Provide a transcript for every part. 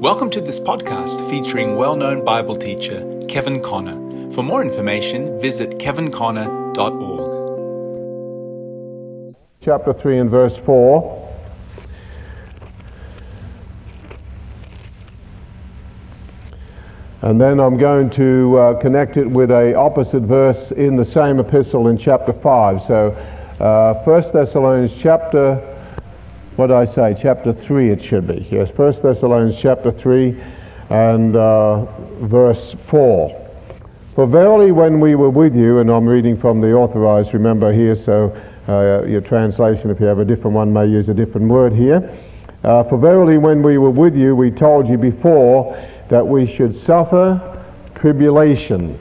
Welcome to this podcast featuring well known Bible teacher Kevin Conner. For more information, visit kevinconner.org. Chapter 3 and verse 4. And then I'm going to uh, connect it with a opposite verse in the same epistle in chapter 5. So uh, 1 Thessalonians chapter, what did I say? Chapter 3 it should be. Yes, 1 Thessalonians chapter 3 and uh, verse 4. For verily when we were with you, and I'm reading from the authorized, remember here, so uh, your translation, if you have a different one, may use a different word here. Uh, for verily when we were with you, we told you before that we should suffer tribulation,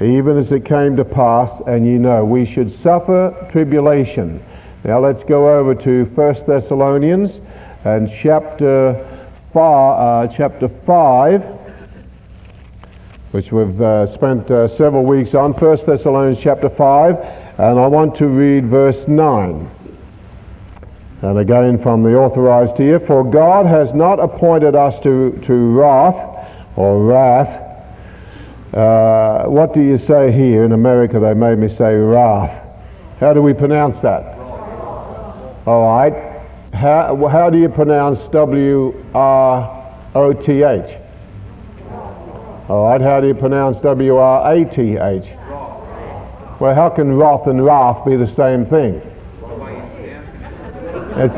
even as it came to pass, and you know, we should suffer tribulation. Now let's go over to 1 Thessalonians and chapter 5, uh, chapter 5 which we've uh, spent uh, several weeks on, 1 Thessalonians chapter 5, and I want to read verse 9. And again from the authorized here, for God has not appointed us to, to wrath or wrath. Uh, what do you say here? In America they made me say wrath. How do we pronounce that? All right. How, how do you pronounce W R O T H? All right, how do you pronounce W R A T H? Well, how can wroth and wrath be the same thing? It's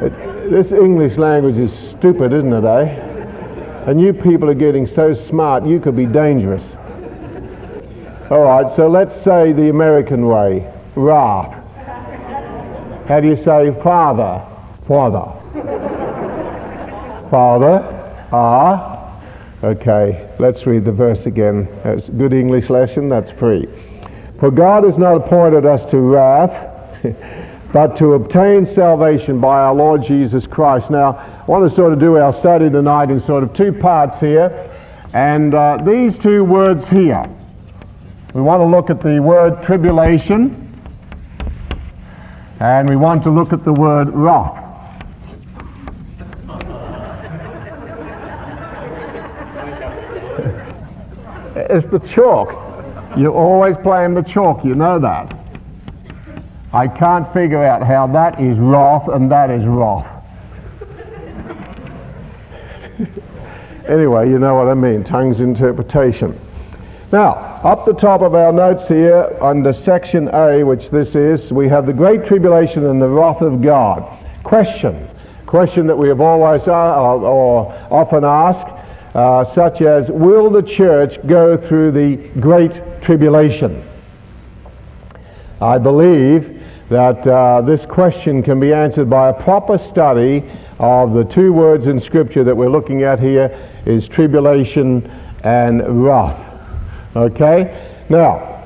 it, this English language is stupid, isn't it, eh? And you people are getting so smart, you could be dangerous. All right, so let's say the American way wrath. How do you say father? Father. Father, ah. Okay, let's read the verse again. That's a good English lesson, that's free. For God has not appointed us to wrath, but to obtain salvation by our Lord Jesus Christ. Now, I want to sort of do our study tonight in sort of two parts here. And uh, these two words here, we want to look at the word tribulation, and we want to look at the word wrath. It's the chalk. You always blame the chalk, you know that. I can't figure out how that is wrath and that is wrath. anyway, you know what I mean, tongue's interpretation. Now, up the top of our notes here, under section A, which this is, we have the great tribulation and the wrath of God. Question. Question that we have always uh, or often asked uh, such as Will the church go through the Great Tribulation? I believe that uh, this question can be answered by a proper study of the two words in Scripture that we're looking at here is tribulation and wrath. Okay? Now,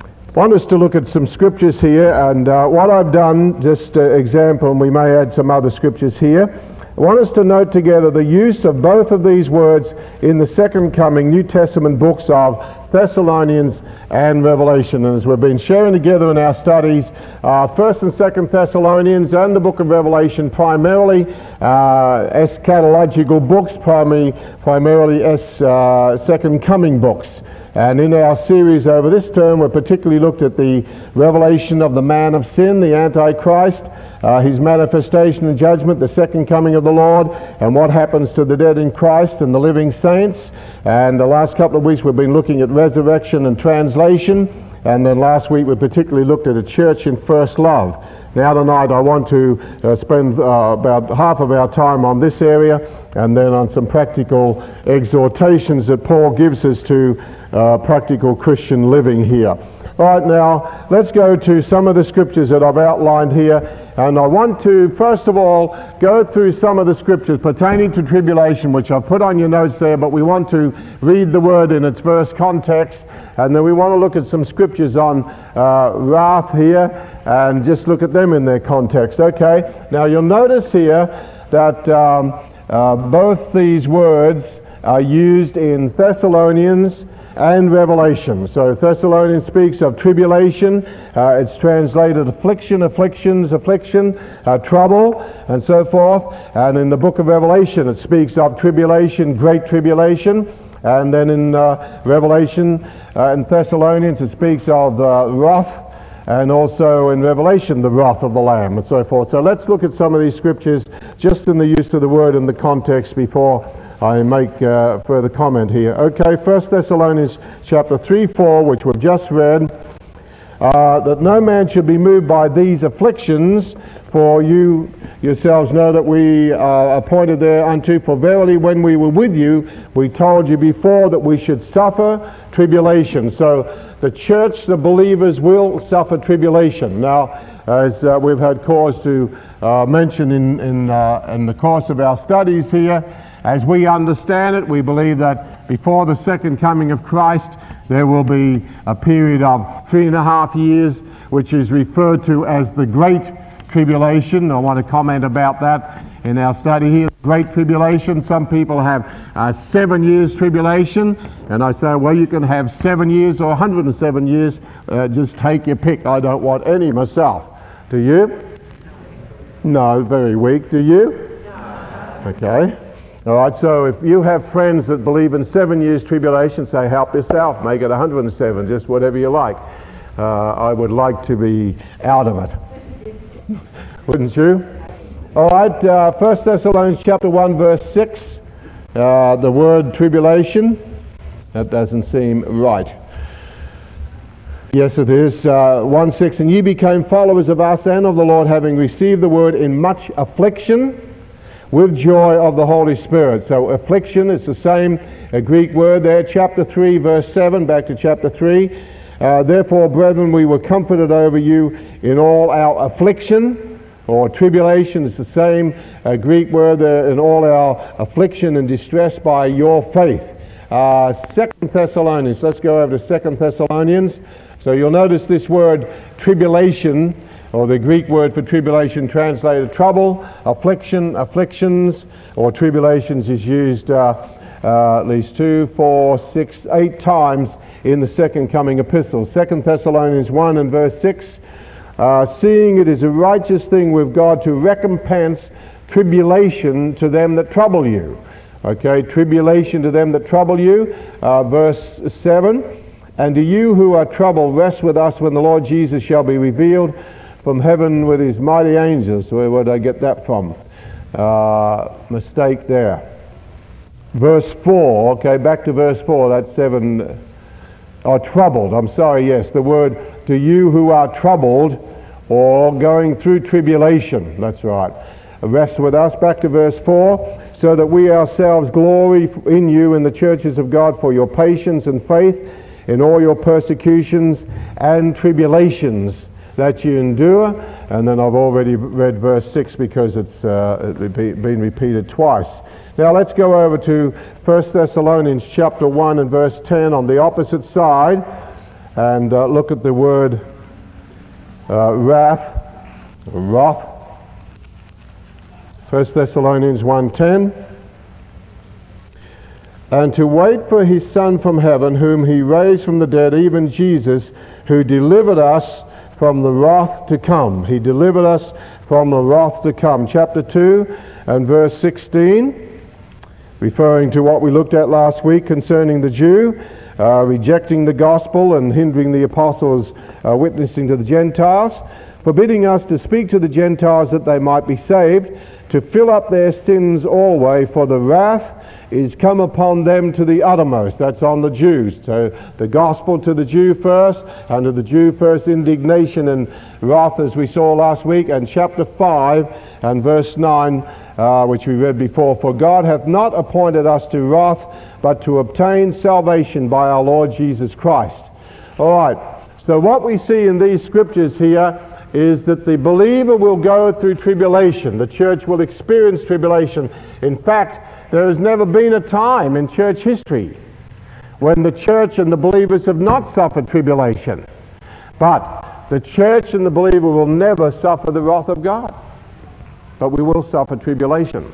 I want us to look at some scriptures here, and uh, what I've done, just uh, example, and we may add some other scriptures here. I want us to note together the use of both of these words in the second coming New Testament books of Thessalonians and Revelation. And as we've been sharing together in our studies, uh, First and Second Thessalonians and the book of Revelation, primarily uh, eschatological books, primarily, primarily es, uh, second coming books. And in our series over this term, we particularly looked at the revelation of the man of sin, the Antichrist, uh, his manifestation and judgment, the second coming of the Lord, and what happens to the dead in Christ and the living saints. And the last couple of weeks we've been looking at resurrection and translation. And then last week we particularly looked at a church in first love. Now tonight I want to uh, spend uh, about half of our time on this area and then on some practical exhortations that Paul gives us to uh, practical Christian living here. All right, now let's go to some of the scriptures that I've outlined here. And I want to, first of all, go through some of the scriptures pertaining to tribulation, which I've put on your notes there, but we want to read the word in its first context. And then we want to look at some scriptures on uh, wrath here and just look at them in their context. Okay, now you'll notice here that um, uh, both these words are used in Thessalonians and revelation. So Thessalonians speaks of tribulation. Uh, it's translated affliction, afflictions, affliction, uh, trouble, and so forth. And in the book of Revelation, it speaks of tribulation, great tribulation. And then in uh, Revelation, uh, in Thessalonians, it speaks of uh, wrath. And also in Revelation, the wrath of the Lamb, and so forth. So let's look at some of these scriptures just in the use of the word and the context before I make uh, further comment here. Okay, First Thessalonians chapter 3, 4, which we've just read, uh, that no man should be moved by these afflictions, for you yourselves know that we are appointed there unto. For verily, when we were with you, we told you before that we should suffer tribulation. So the church, the believers, will suffer tribulation. Now, as uh, we've had cause to uh, mention in, in, uh, in the course of our studies here, as we understand it, we believe that before the second coming of Christ, there will be a period of three and a half years, which is referred to as the Great Tribulation. I want to comment about that in our study here. Great Tribulation. Some people have uh, seven years tribulation, and I say, well, you can have seven years or 107 years. Uh, just take your pick. I don't want any myself. Do you? No, very weak. Do you? Okay. All right, so if you have friends that believe in seven years tribulation, say, help yourself, make it 107, just whatever you like. Uh, I would like to be out of it. Wouldn't you? All right, uh, 1 Thessalonians chapter 1, verse 6. Uh, the word tribulation, that doesn't seem right. Yes, it is. Uh, 1 6. And ye became followers of us and of the Lord, having received the word in much affliction with joy of the Holy Spirit. So affliction is the same Greek word there. Chapter 3, verse 7, back to chapter 3. Uh, Therefore, brethren, we were comforted over you in all our affliction or tribulation. is the same uh, Greek word uh, in all our affliction and distress by your faith. Uh, Second Thessalonians. Let's go over to Second Thessalonians. So you'll notice this word tribulation or the Greek word for tribulation translated trouble, affliction, afflictions, or tribulations is used uh, uh, at least two, four, six, eight times in the second coming epistle. Second Thessalonians 1 and verse 6, uh, seeing it is a righteous thing with God to recompense tribulation to them that trouble you. Okay, tribulation to them that trouble you. Uh, verse 7, and to you who are troubled, rest with us when the Lord Jesus shall be revealed from heaven with his mighty angels. Where would I get that from? Uh, mistake there. Verse 4, okay, back to verse 4, that's 7. Are troubled, I'm sorry, yes, the word to you who are troubled or going through tribulation, that's right. Rest with us, back to verse 4, so that we ourselves glory in you in the churches of God for your patience and faith in all your persecutions and tribulations that you endure. And then I've already read verse 6 because it's uh, been repeated twice. Now let's go over to 1 Thessalonians chapter 1 and verse 10 on the opposite side and uh, look at the word uh, wrath, wrath. 1 Thessalonians 1.10 and to wait for his Son from heaven, whom he raised from the dead, even Jesus, who delivered us from the wrath to come. He delivered us from the wrath to come. Chapter 2 and verse 16, referring to what we looked at last week concerning the Jew, uh, rejecting the gospel and hindering the apostles' uh, witnessing to the Gentiles, forbidding us to speak to the Gentiles that they might be saved, to fill up their sins always, for the wrath is come upon them to the uttermost. That's on the Jews. So the gospel to the Jew first, and to the Jew first indignation and wrath, as we saw last week, and chapter 5 and verse 9, uh, which we read before. For God hath not appointed us to wrath, but to obtain salvation by our Lord Jesus Christ. All right. So what we see in these scriptures here is that the believer will go through tribulation. The church will experience tribulation. In fact, there has never been a time in church history when the church and the believers have not suffered tribulation. But the church and the believer will never suffer the wrath of God. But we will suffer tribulation.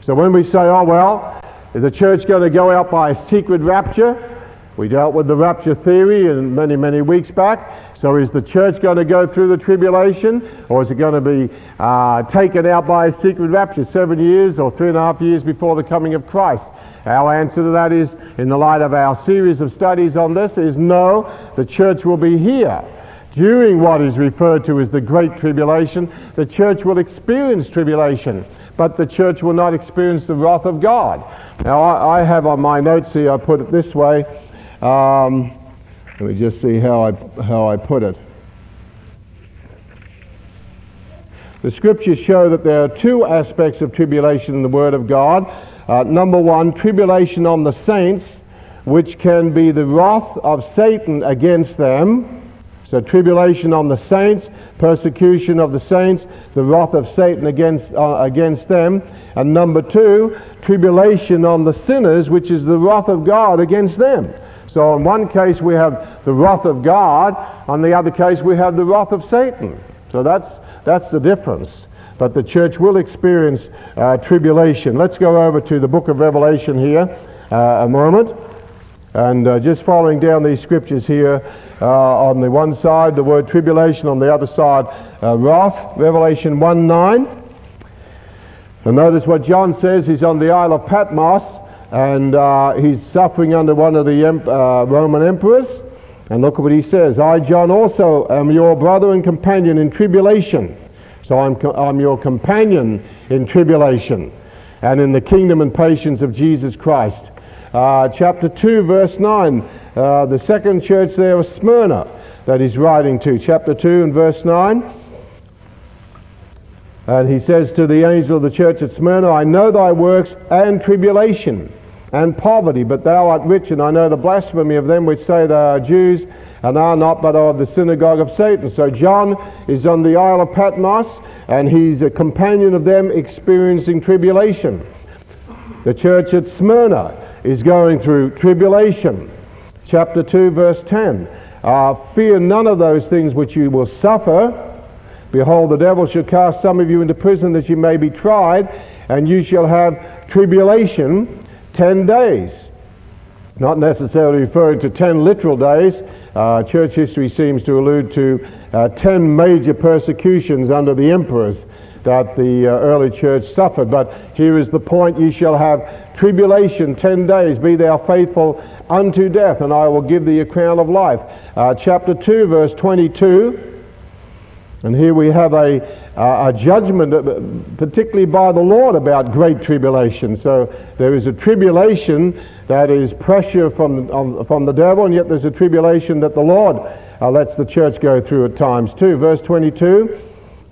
So when we say, oh, well, is the church going to go out by a secret rapture? We dealt with the rapture theory in many, many weeks back. So is the church going to go through the tribulation or is it going to be uh, taken out by a secret rapture seven years or three and a half years before the coming of Christ? Our answer to that is, in the light of our series of studies on this, is no, the church will be here. During what is referred to as the Great Tribulation, the church will experience tribulation, but the church will not experience the wrath of God. Now, I, I have on my notes here, I put it this way. Um, let me just see how I, how I put it. The scriptures show that there are two aspects of tribulation in the Word of God. Uh, number one, tribulation on the saints, which can be the wrath of Satan against them. So, tribulation on the saints, persecution of the saints, the wrath of Satan against, uh, against them. And number two, tribulation on the sinners, which is the wrath of God against them. So, in one case, we have the wrath of God, on the other case, we have the wrath of Satan. So, that's, that's the difference but the church will experience uh, tribulation. Let's go over to the book of Revelation here uh, a moment. And uh, just following down these scriptures here, on the one side, the word tribulation, on the other side, uh, wrath. Revelation 1 9. And notice what John says. He's on the Isle of Patmos and uh, he's suffering under one of the em- Roman emperors. And look at what he says I, John, also am your brother and companion in tribulation so I'm, I'm your companion in tribulation and in the kingdom and patience of Jesus Christ. Uh, chapter 2, verse 9, uh, the second church there of Smyrna that he's writing to. Chapter 2 and verse 9. And he says to the angel of the church at Smyrna, I know thy works and tribulation and poverty, but thou art rich, and I know the blasphemy of them which say they are Jews and are not, but are of the synagogue of Satan. So John is on the Isle of Patmos, and he's a companion of them experiencing tribulation. The church at Smyrna is going through tribulation. Chapter 2, verse 10. Uh, Fear none of those things which you will suffer. Behold, the devil shall cast some of you into prison that you may be tried, and you shall have tribulation ten days. Not necessarily referring to ten literal days, uh, church history seems to allude to uh, 10 major persecutions under the emperors that the uh, early church suffered. But here is the point you shall have tribulation 10 days, be thou faithful unto death, and I will give thee a crown of life. Uh, chapter 2, verse 22. And here we have a, uh, a judgment, uh, particularly by the Lord, about great tribulation. So there is a tribulation that is pressure from, from the devil, and yet there's a tribulation that the Lord uh, lets the church go through at times too. Verse 22,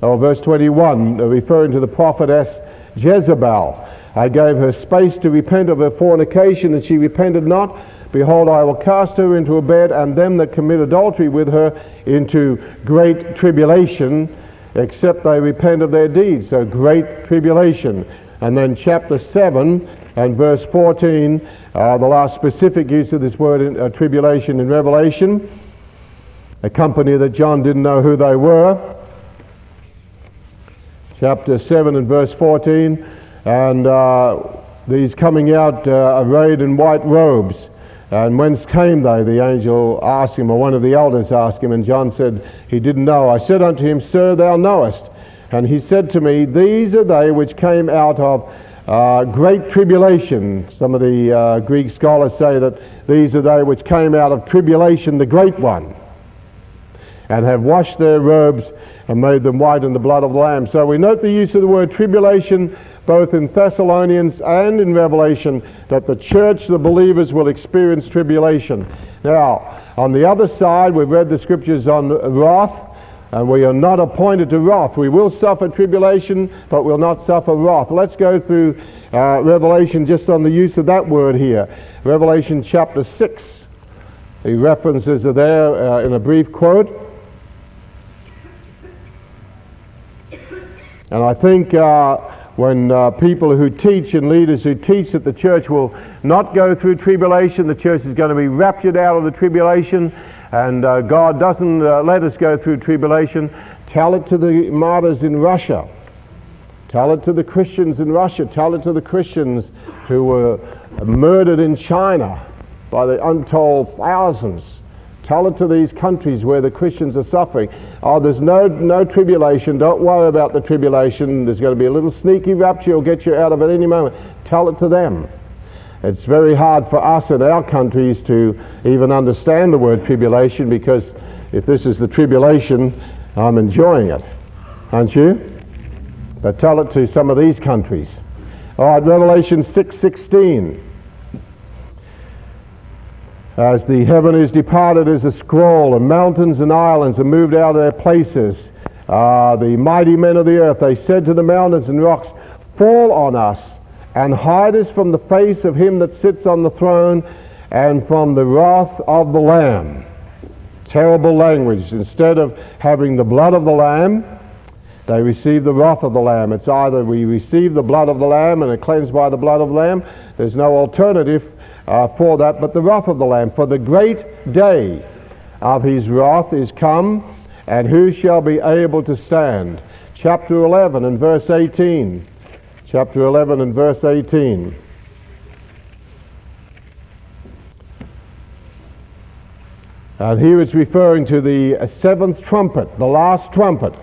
or verse 21, uh, referring to the prophetess Jezebel. I gave her space to repent of her fornication, and she repented not. Behold, I will cast her into a bed, and them that commit adultery with her into great tribulation, except they repent of their deeds. So, great tribulation. And then, chapter 7 and verse 14, uh, the last specific use of this word in, uh, tribulation in Revelation, a company that John didn't know who they were. Chapter 7 and verse 14, and uh, these coming out uh, arrayed in white robes. And whence came they? The angel asked him, or one of the elders asked him, and John said, He didn't know. I said unto him, Sir, thou knowest. And he said to me, These are they which came out of uh, great tribulation. Some of the uh, Greek scholars say that these are they which came out of tribulation, the great one, and have washed their robes and made them white in the blood of the Lamb. So we note the use of the word tribulation both in Thessalonians and in Revelation, that the church, the believers, will experience tribulation. Now, on the other side, we've read the scriptures on wrath, and we are not appointed to wrath. We will suffer tribulation, but we will not suffer wrath. Let's go through uh, Revelation just on the use of that word here. Revelation chapter 6. The references are there uh, in a brief quote. And I think uh, when uh, people who teach and leaders who teach that the church will not go through tribulation, the church is going to be raptured out of the tribulation, and uh, God doesn't uh, let us go through tribulation, tell it to the martyrs in Russia. Tell it to the Christians in Russia. Tell it to the Christians who were murdered in China. by the untold thousands. Tell it to these countries where the Christians are suffering. Oh, there's no, no tribulation. Don't worry about the tribulation. There's going to be a little sneaky rapture. It'll get you out of it any moment. Tell it to them. It's very hard for us in our countries to even understand the word tribulation because if this is the tribulation, I'm enjoying it. Aren't you? But tell it to some of these countries. All right, Revelation 6.16. As the heaven is departed as a scroll, and mountains and islands are moved out of their places, uh, the mighty men of the earth, they said to the mountains and rocks, Fall on us, and hide us from the face of him that sits on the throne, and from the wrath of the Lamb. Terrible language. Instead of having the blood of the Lamb, they receive the wrath of the Lamb. It's either we receive the blood of the Lamb and are cleansed by the blood of the Lamb. There's no alternative uh, for that, but the wrath of the Lamb. For the great day of his wrath is come, and who shall be able to stand? Chapter 11 and verse 18. Chapter 11 and verse 18. And here it's referring to the seventh trumpet, the last trumpet.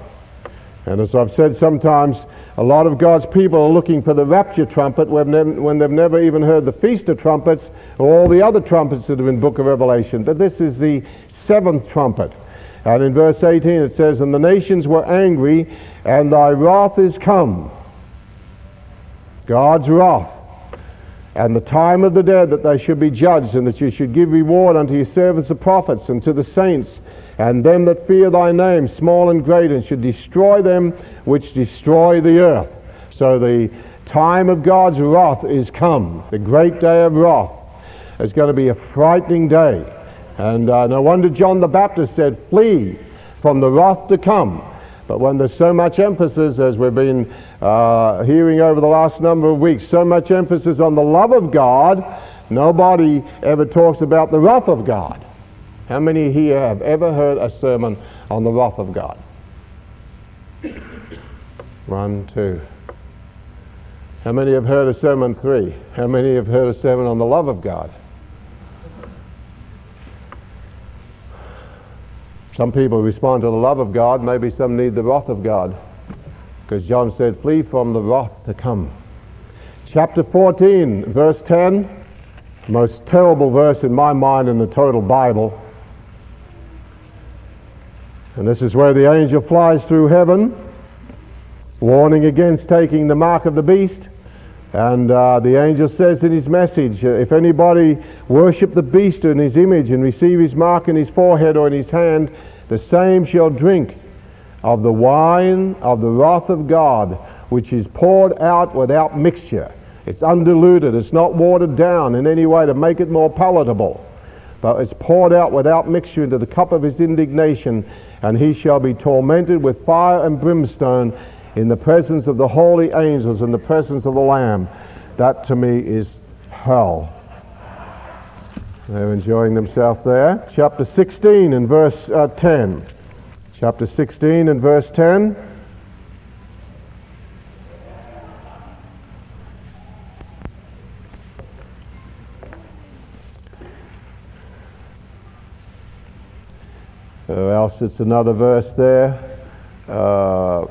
And as I've said sometimes, a lot of God's people are looking for the rapture trumpet when they've never even heard the Feast of Trumpets or all the other trumpets that are in book of Revelation. But this is the seventh trumpet. And in verse 18 it says, And the nations were angry, and thy wrath is come. God's wrath. And the time of the dead that they should be judged, and that you should give reward unto your servants the prophets, and to the saints, and them that fear thy name, small and great, and should destroy them which destroy the earth. So the time of God's wrath is come, the great day of wrath. is going to be a frightening day. And uh, no wonder John the Baptist said, Flee from the wrath to come. But when there's so much emphasis, as we've been uh, hearing over the last number of weeks, so much emphasis on the love of God, nobody ever talks about the wrath of God. How many here have ever heard a sermon on the wrath of God? One, two. How many have heard a sermon? Three. How many have heard a sermon on the love of God? Some people respond to the love of God, maybe some need the wrath of God. Because John said, Flee from the wrath to come. Chapter 14, verse 10, most terrible verse in my mind in the total Bible. And this is where the angel flies through heaven, warning against taking the mark of the beast. And uh, the angel says in his message, uh, if anybody worship the beast in his image and receive his mark in his forehead or in his hand, the same shall drink of the wine of the wrath of God, which is poured out without mixture. It's undiluted, it's not watered down in any way to make it more palatable, but it's poured out without mixture into the cup of his indignation and he shall be tormented with fire and brimstone in the presence of the holy angels and the presence of the Lamb. That to me is hell. They're enjoying themselves there. Chapter 16 and verse uh, 10. Chapter 16 and verse 10. Or else it's another verse there. Uh,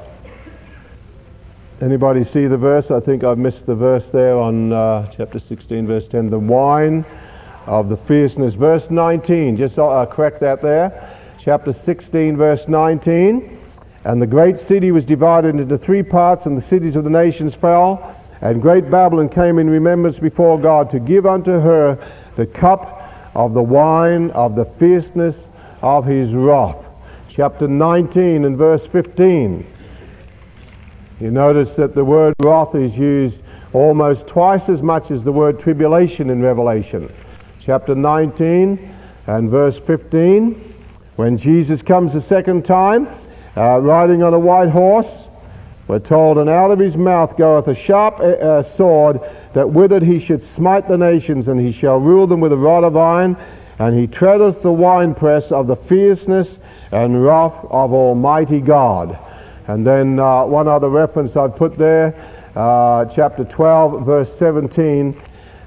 anybody see the verse? I think I've missed the verse there on uh, chapter 16, verse 10. The wine of the fierceness. Verse 19, just uh, correct that there. Chapter 16, verse 19. And the great city was divided into three parts, and the cities of the nations fell. And great Babylon came in remembrance before God to give unto her the cup of the wine of the fierceness of his wrath. Chapter 19 and verse 15. You notice that the word wrath is used almost twice as much as the word tribulation in Revelation. Chapter 19 and verse 15. When Jesus comes the second time, uh, riding on a white horse, we're told, and out of his mouth goeth a sharp uh, sword, that with it he should smite the nations, and he shall rule them with a rod of iron, and he treadeth the winepress of the fierceness and wrath of Almighty God. And then uh, one other reference I've put there, uh, chapter 12, verse 17.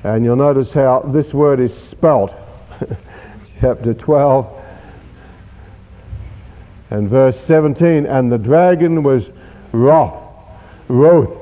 And you'll notice how this word is spelt. Chapter 12 and verse 17. And the dragon was wroth, wroth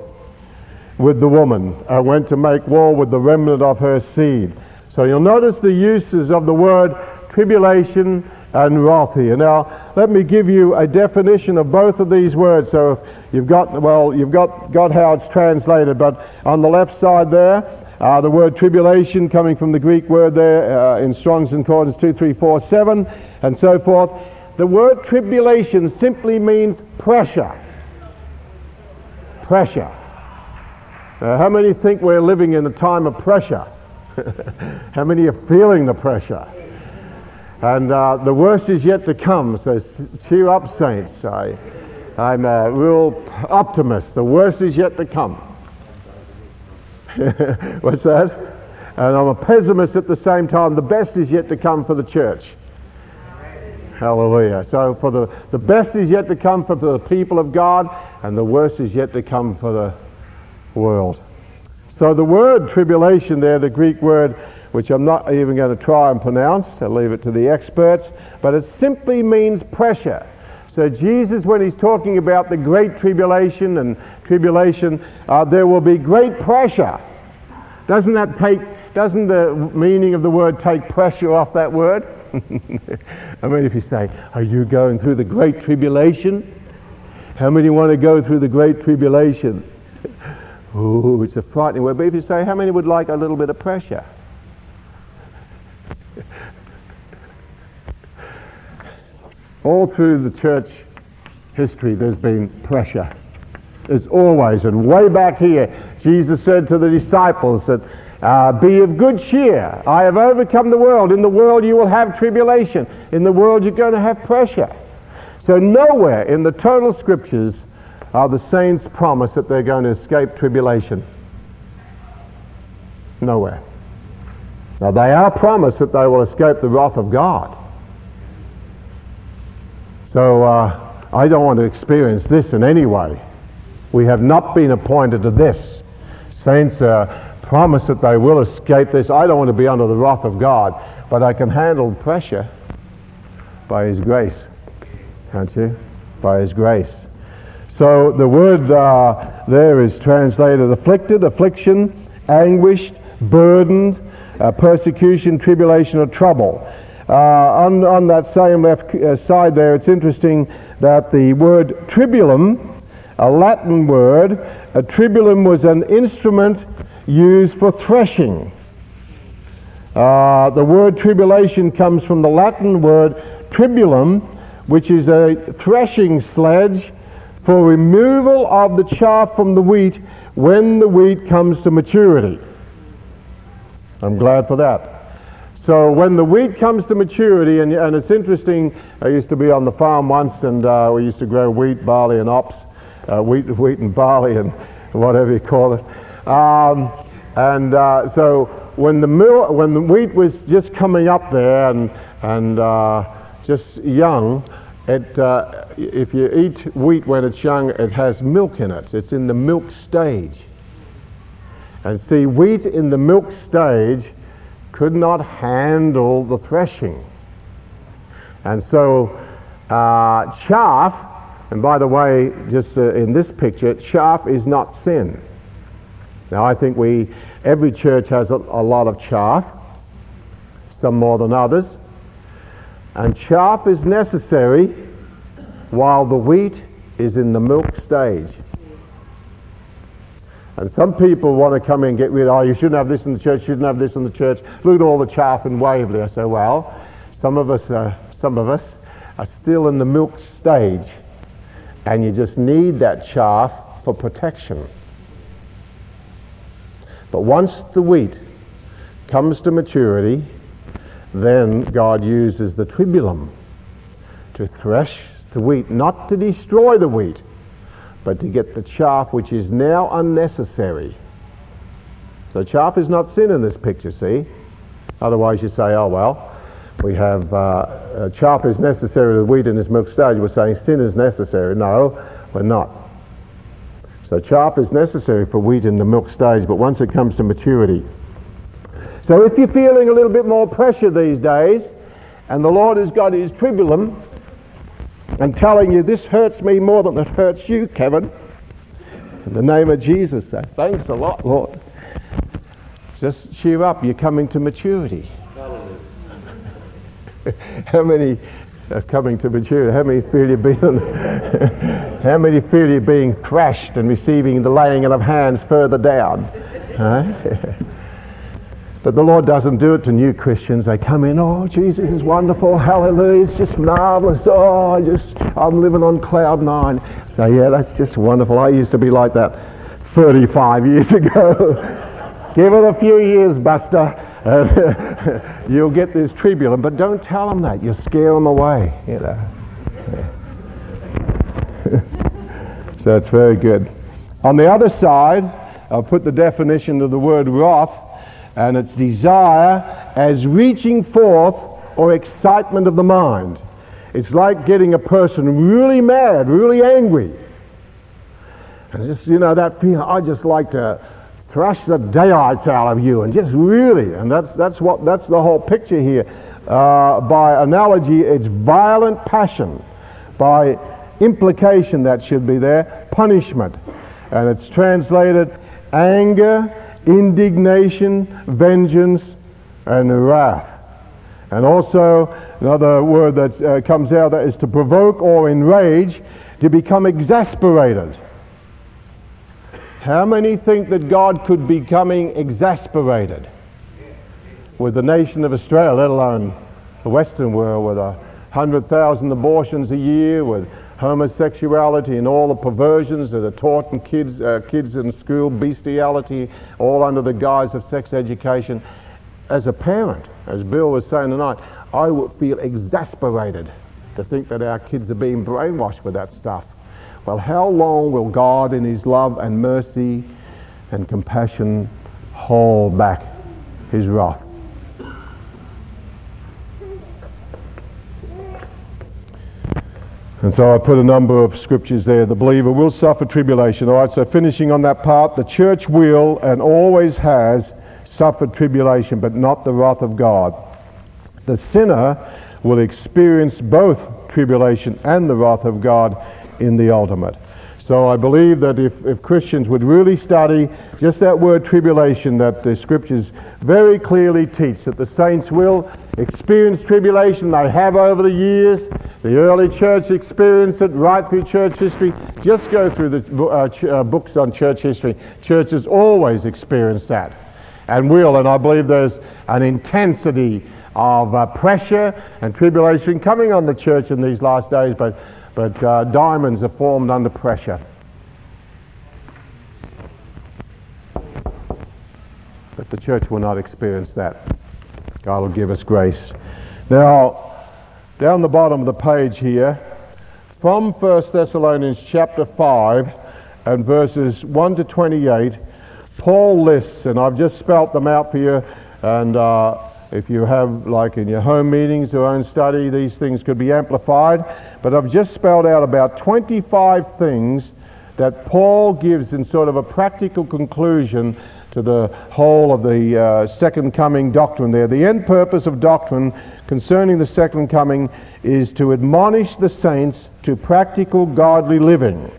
with the woman, and went to make war with the remnant of her seed. So you'll notice the uses of the word tribulation and wrath here. Now, let me give you a definition of both of these words. So if you've got, well, you've got, got how it's translated, but on the left side there, uh, the word tribulation coming from the Greek word there uh, in Strong's Concordance 2347 and so forth. The word tribulation simply means pressure. Pressure. Uh, how many think we're living in a time of pressure? how many are feeling the pressure? And uh, the worst is yet to come, so cheer up, saints. I, I'm a real optimist. The worst is yet to come. What's that? And I'm a pessimist at the same time. The best is yet to come for the church. Hallelujah. So for the, the best is yet to come for the people of God, and the worst is yet to come for the world. So the word tribulation there, the Greek word, which I'm not even going to try and pronounce, I'll leave it to the experts, but it simply means pressure. So Jesus, when he's talking about the great tribulation and tribulation, uh, there will be great pressure. Doesn't that take, doesn't the meaning of the word take pressure off that word? I mean, if you say, Are you going through the great tribulation? How many want to go through the great tribulation? Oh, it's a frightening word. But if you say, How many would like a little bit of pressure? All through the church history, there's been pressure. There's always, and way back here, Jesus said to the disciples that uh, be of good cheer. I have overcome the world. In the world you will have tribulation. In the world you're going to have pressure. So nowhere in the total scriptures are the saints promised that they're going to escape tribulation. Nowhere. Now they are promised that they will escape the wrath of God. So uh, I don't want to experience this in any way. We have not been appointed to this. Saints are promise that they will escape this. I don't want to be under the wrath of God, but I can handle pressure by His grace. Can't you? By His grace. So the word uh, there is translated afflicted, affliction, anguished, burdened, uh, persecution, tribulation, or trouble. Uh, on, on that same left uh, side there, it's interesting that the word tribulum, a Latin word, a tribulum was an instrument used for threshing. Uh, the word tribulation comes from the Latin word tribulum, which is a threshing sledge for removal of the chaff from the wheat when the wheat comes to maturity. I'm glad for that. So when the wheat comes to maturity, and, and it's interesting, I used to be on the farm once and uh, we used to grow wheat, barley, and hops, uh, wheat, wheat and barley and whatever you call it. Um, and uh, so when the, mil- when the wheat was just coming up there and, and uh, just young, it, uh, if you eat wheat when it's young, it has milk in it. It's in the milk stage. And see, wheat in the milk stage could not handle the threshing. And so uh, chaff, and by the way, just uh, in this picture, chaff is not sin. Now, I think we, every church has a, a lot of chaff, some more than others. And chaff is necessary while the wheat is in the milk stage. And some people want to come in and get rid of, oh, you shouldn't have this in the church, you shouldn't have this in the church. Look at all the chaff in Waverley. I say, well, some of us, uh, some of us are still in the milk stage, and you just need that chaff for protection. But once the wheat comes to maturity, then God uses the tribulum to thresh the wheat, not to destroy the wheat, but to get the chaff which is now unnecessary. So chaff is not sin in this picture, see? Otherwise you say, oh well, we have uh, uh, chaff is necessary to the wheat in this milk stage. We're saying sin is necessary. No, we're not. So chaff is necessary for wheat in the milk stage, but once it comes to maturity, So if you're feeling a little bit more pressure these days, and the Lord has got his tribulum, and telling you this hurts me more than it hurts you, Kevin, in the name of Jesus, say, thanks a lot, Lord. Just cheer up, you're coming to maturity. How many are coming to maturity? How many feel you being How many feel you being thrashed and receiving the laying of hands further down? Huh? But the Lord doesn't do it to new Christians. They come in, oh, Jesus is wonderful, hallelujah, it's just marvelous. Oh, I just, I'm living on cloud nine. So yeah, that's just wonderful. I used to be like that 35 years ago. Give it a few years, Buster. and you'll get this tribulum, but don't tell them that. You'll scare them away, you know. so it's very good. On the other side, I'll put the definition of the word wrath and its desire as reaching forth or excitement of the mind. It's like getting a person really mad, really angry. And just, you know, that feeling, I just like to thrash the daylights out of you and just really, and that's, that's, what, that's the whole picture here. Uh, by analogy, it's violent passion. By implication, that should be there, punishment. And it's translated anger, indignation, vengeance, and wrath. And also, another word that uh, comes out that is to provoke or enrage, to become exasperated. How many think that God could be becoming exasperated with the nation of Australia, let alone the Western world, with a hundred thousand abortions a year, with homosexuality and all the perversions that are taught in kids, uh, kids in school, bestiality, all under the guise of sex education. As a parent, as Bill was saying tonight, I would feel exasperated to think that our kids are being brainwashed with that stuff. Well, how long will God, in His love and mercy and compassion, hold back His wrath? And so I put a number of scriptures there. The believer will suffer tribulation. All right, so finishing on that part, the church will and always has suffered tribulation, but not the wrath of God. The sinner will experience both tribulation and the wrath of God in the ultimate. So I believe that if, if Christians would really study just that word tribulation, that the scriptures very clearly teach that the saints will experience tribulation. They have over the years. The early church experienced it right through church history. Just go through the uh, ch- uh, books on church history. Churches always experience that and will. And I believe there's an intensity of uh, pressure and tribulation coming on the church in these last days. But but uh, diamonds are formed under pressure. But the church will not experience that. God will give us grace. Now, down the bottom of the page here, from 1 Thessalonians chapter 5 and verses 1 to 28, Paul lists, and I've just spelt them out for you, and uh, if you have, like in your home meetings or own study, these things could be amplified. But I've just spelled out about 25 things that Paul gives in sort of a practical conclusion to the whole of the uh, second coming doctrine there. The end purpose of doctrine concerning the second coming is to admonish the saints to practical godly living.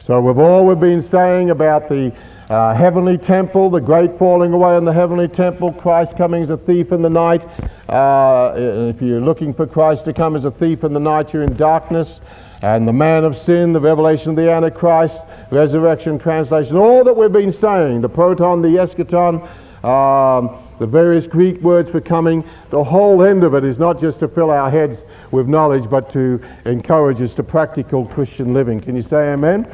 So, with all we've been saying about the uh, heavenly temple, the great falling away in the heavenly temple, Christ coming as a thief in the night. Uh, if you're looking for Christ to come as a thief in the night, you're in darkness. And the man of sin, the revelation of the Antichrist, resurrection, translation, all that we've been saying, the proton, the eschaton, um, the various Greek words for coming, the whole end of it is not just to fill our heads with knowledge, but to encourage us to practical Christian living. Can you say amen?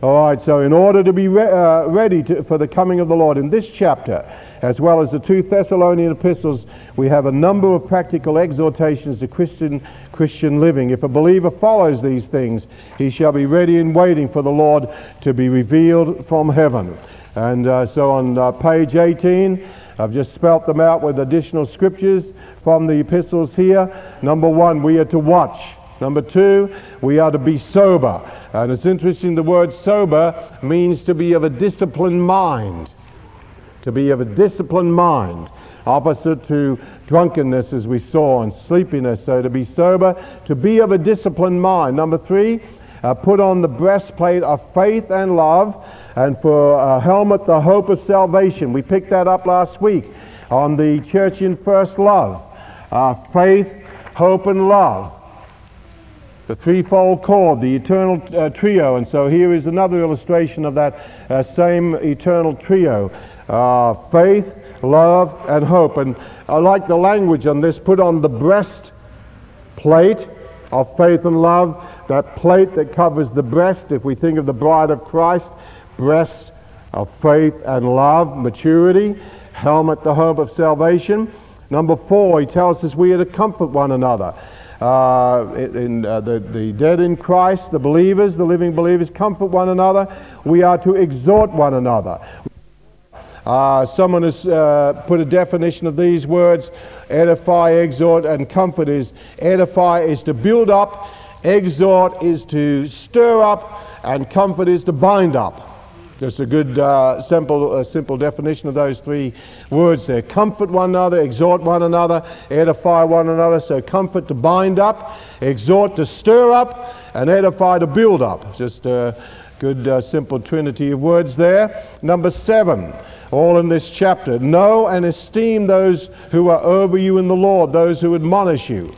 All right, so in order to be re- uh, ready to, for the coming of the Lord in this chapter, as well as the two Thessalonian epistles, we have a number of practical exhortations to Christian, Christian living. If a believer follows these things, he shall be ready and waiting for the Lord to be revealed from heaven. And uh, so on uh, page 18, I've just spelt them out with additional scriptures from the epistles here. Number one, we are to watch. Number two, we are to be sober. And it's interesting, the word sober means to be of a disciplined mind. To be of a disciplined mind. opposite to drunkenness, as we saw, and sleepiness. So to be sober, to be of a disciplined mind. Number three, uh, put on the breastplate of faith and love, and for a helmet, the hope of salvation. We picked that up last week on the church in first love. Uh, faith, hope, and love. The threefold cord, the eternal uh, trio. And so here is another illustration of that uh, same eternal trio uh, faith, love, and hope. And I like the language on this put on the breastplate of faith and love, that plate that covers the breast. If we think of the bride of Christ, breast of faith and love, maturity, helmet, the hope of salvation. Number four, he tells us we are to comfort one another. Uh, in, uh, the, the dead in Christ, the believers, the living believers, comfort one another. We are to exhort one another. Uh, someone has uh, put a definition of these words edify, exhort, and comfort is edify is to build up, exhort is to stir up, and comfort is to bind up. Just a good, uh, simple, uh, simple definition of those three words there. Comfort one another, exhort one another, edify one another. So, comfort to bind up, exhort to stir up, and edify to build up. Just a good, uh, simple trinity of words there. Number seven, all in this chapter. Know and esteem those who are over you in the Lord, those who admonish you.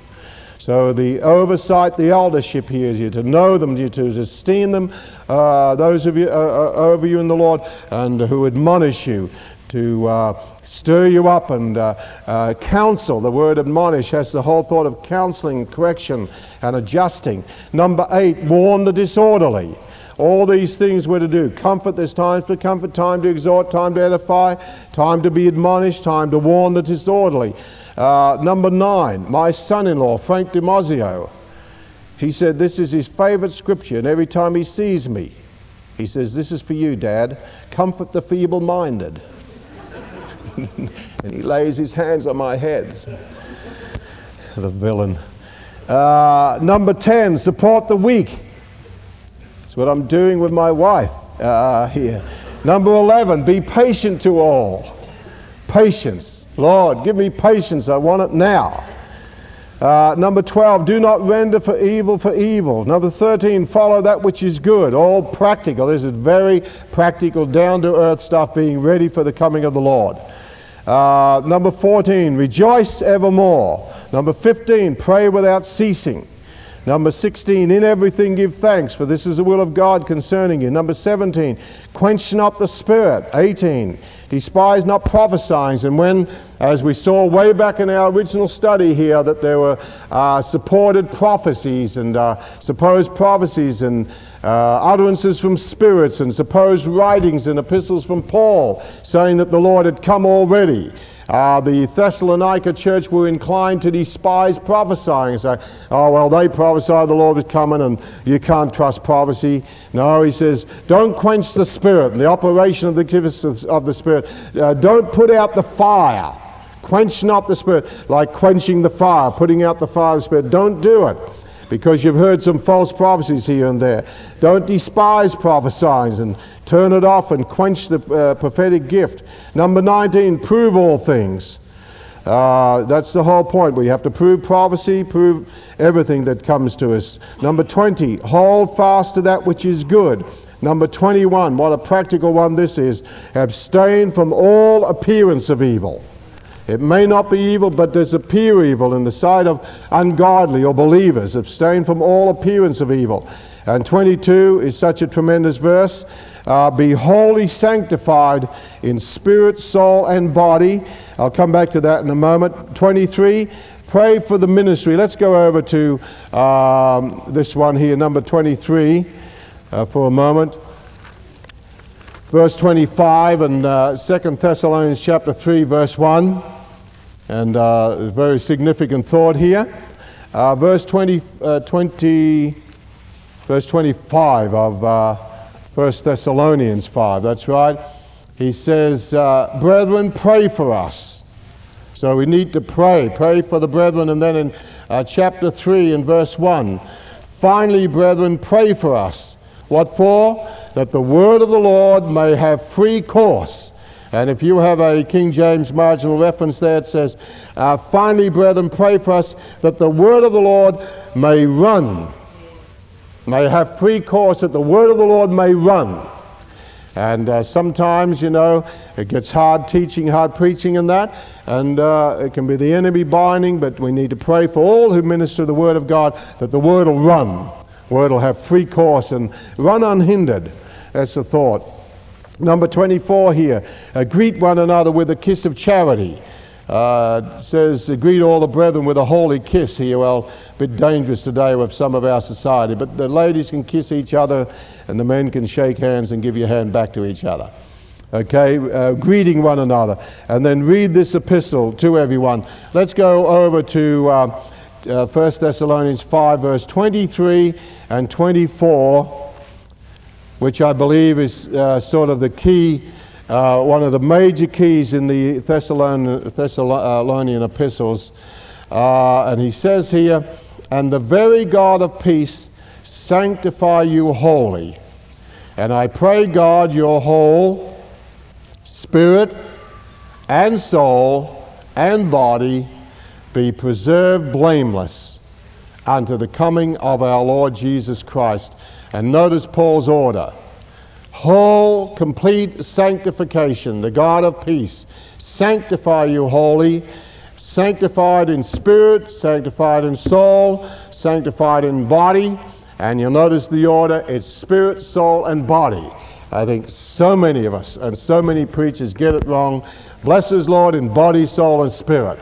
So the oversight, the eldership here is you to know them, you to esteem them, uh, those of you uh, uh, over you in the Lord, and who admonish you to uh, stir you up and uh, uh, counsel. The word admonish has the whole thought of counseling, correction, and adjusting. Number eight, warn the disorderly. All these things we're to do. Comfort, there's times for comfort, time to exhort, time to edify, time to be admonished, time to warn the disorderly. Uh, number nine, my son in law, Frank DiMaggio, he said this is his favorite scripture, and every time he sees me, he says, This is for you, Dad. Comfort the feeble minded. and he lays his hands on my head. the villain. Uh, number 10, support the weak. That's what I'm doing with my wife uh, here. Number 11, be patient to all. Patience. Lord, give me patience. I want it now. Uh, number 12, do not render for evil for evil. Number 13, follow that which is good. All practical. This is very practical, down to earth stuff, being ready for the coming of the Lord. Uh, number 14, rejoice evermore. Number 15, pray without ceasing. Number 16, in everything give thanks, for this is the will of God concerning you. Number 17, quench not the spirit. 18, despise not prophesying. And when, as we saw way back in our original study here, that there were uh, supported prophecies and uh, supposed prophecies and uh, utterances from spirits and supposed writings and epistles from Paul saying that the Lord had come already. Uh, the Thessalonica church were inclined to despise prophesying say, oh, well, they prophesied the Lord was coming and you can't trust prophecy. No, he says, don't quench the Spirit and the operation of the gifts of, of the Spirit. Uh, don't put out the fire. Quench not the Spirit, like quenching the fire, putting out the fire of the Spirit. Don't do it because you've heard some false prophecies here and there. Don't despise prophesying and turn it off and quench the uh, prophetic gift. Number 19, prove all things. Uh, that's the whole point. We have to prove prophecy, prove everything that comes to us. Number 20, hold fast to that which is good. Number 21, what a practical one this is. Abstain from all appearance of evil. It may not be evil, but does appear evil in the sight of ungodly or believers. Abstain from all appearance of evil. And 22 is such a tremendous verse. Uh, be wholly sanctified in spirit, soul, and body. I'll come back to that in a moment. 23, pray for the ministry. Let's go over to um, this one here, number 23, uh, for a moment verse 25 and uh, 2 Thessalonians chapter 3 verse 1 and uh, very significant thought here. Uh, verse 20, uh, 20, verse 25 of uh, 1 Thessalonians 5, that's right. He says, uh, Brethren, pray for us. So we need to pray. Pray for the brethren. And then in uh, chapter 3 and verse 1, finally, brethren, pray for us. What for? That the word of the Lord may have free course And if you have a King James marginal reference there, it says, uh, Finally, brethren, pray for us that the word of the Lord may run, may have free course, that the word of the Lord may run. And uh, sometimes, you know, it gets hard teaching, hard preaching, and that. And uh, it can be the enemy binding, but we need to pray for all who minister the Word of God that the Word will run. Word will have free course and run unhindered. That's the thought. Number 24 here uh, greet one another with a kiss of charity. Uh, says, greet all the brethren with a holy kiss here. Well, a bit dangerous today with some of our society, but the ladies can kiss each other and the men can shake hands and give your hand back to each other. Okay, uh, greeting one another. And then read this epistle to everyone. Let's go over to uh, uh, 1 Thessalonians 5, verse 23 and 24 which I believe is uh, sort of the key, uh, one of the major keys in the Thessalonian, epistles. Uh, and he says here, And the very God of peace sanctify you wholly. And I pray, God, your whole spirit and soul and body be preserved blameless unto the coming of our Lord Jesus Christ. And notice Paul's order whole, complete sanctification, the God of peace. Sanctify you wholly, sanctified in spirit, sanctified in soul, sanctified in body. And you'll notice the order it's spirit, soul, and body. I think so many of us and so many preachers get it wrong. Bless us, Lord, in body, soul, and spirit.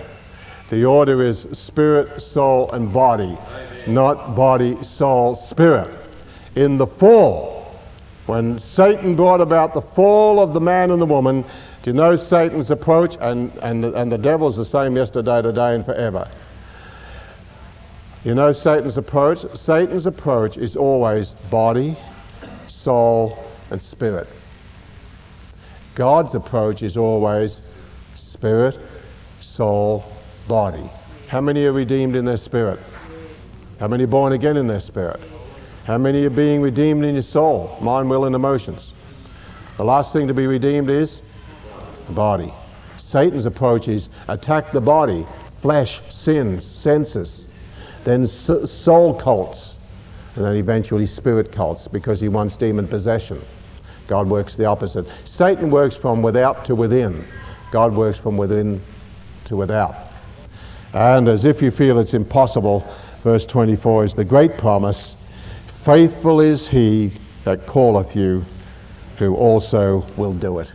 The order is spirit, soul, and body, Amen. not body, soul, spirit in the fall. When Satan brought about the fall of the man and the woman, do you know Satan's approach? And, and, the, and the devil's the same yesterday, today, and forever. You know Satan's approach? Satan's approach is always body, soul, and spirit. God's approach is always spirit, soul, body. How many are redeemed in their spirit? How many born again in their spirit? How many are being redeemed in your soul, mind, will, and emotions? The last thing to be redeemed is the body. Satan's approach is attack the body, flesh, sins, senses, then soul cults, and then eventually spirit cults because he wants demon possession. God works the opposite. Satan works from without to within. God works from within to without. And as if you feel it's impossible, verse 24 is the great promise Faithful is he that calleth you, who also will do it.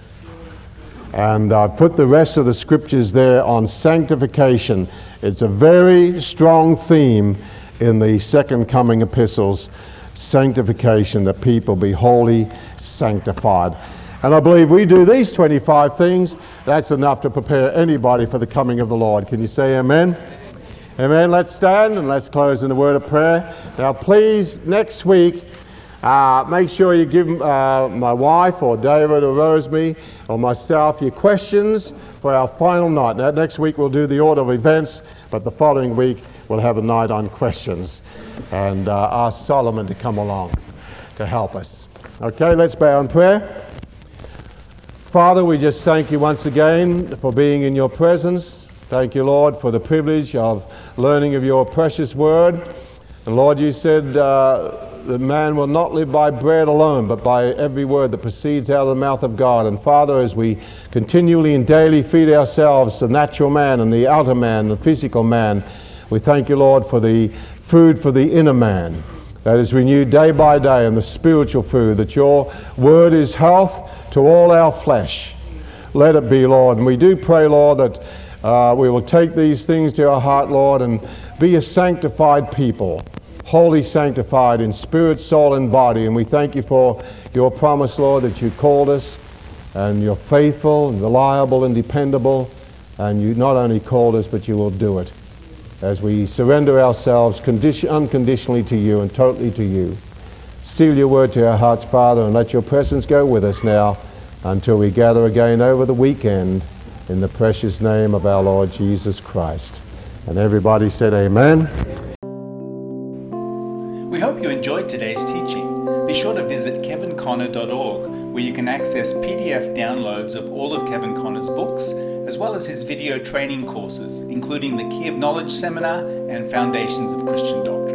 And I've put the rest of the scriptures there on sanctification. It's a very strong theme in the second coming epistles sanctification, that people be wholly sanctified. And I believe we do these 25 things, that's enough to prepare anybody for the coming of the Lord. Can you say amen? Amen. Let's stand and let's close in a word of prayer. Now, please, next week, uh, make sure you give uh, my wife or David or Rosemary or myself your questions for our final night. Now, next week we'll do the order of events, but the following week we'll have a night on questions and uh, ask Solomon to come along to help us. Okay, let's bow in prayer. Father, we just thank you once again for being in your presence. Thank you, Lord, for the privilege of learning of your precious word. And Lord, you said uh, that man will not live by bread alone, but by every word that proceeds out of the mouth of God. And Father, as we continually and daily feed ourselves, the natural man and the outer man, the physical man, we thank you, Lord, for the food for the inner man that is renewed day by day, and the spiritual food, that your word is health to all our flesh. Let it be, Lord. And we do pray, Lord, that uh, we will take these things to our heart, Lord, and be a sanctified people, wholly sanctified in spirit, soul, and body. And we thank you for your promise, Lord, that you called us and you're faithful and reliable and dependable. And you not only called us, but you will do it as we surrender ourselves condition, unconditionally to you and totally to you. Seal your word to our hearts, Father, and let your presence go with us now until we gather again over the weekend in the precious name of our Lord Jesus Christ. And everybody said, Amen. We hope you enjoyed today's teaching. Be sure to visit kevinconner.org where you can access PDF downloads of all of Kevin Conner's books, as well as his video training courses, including the Key of Knowledge Seminar and Foundations of Christian Doctrine.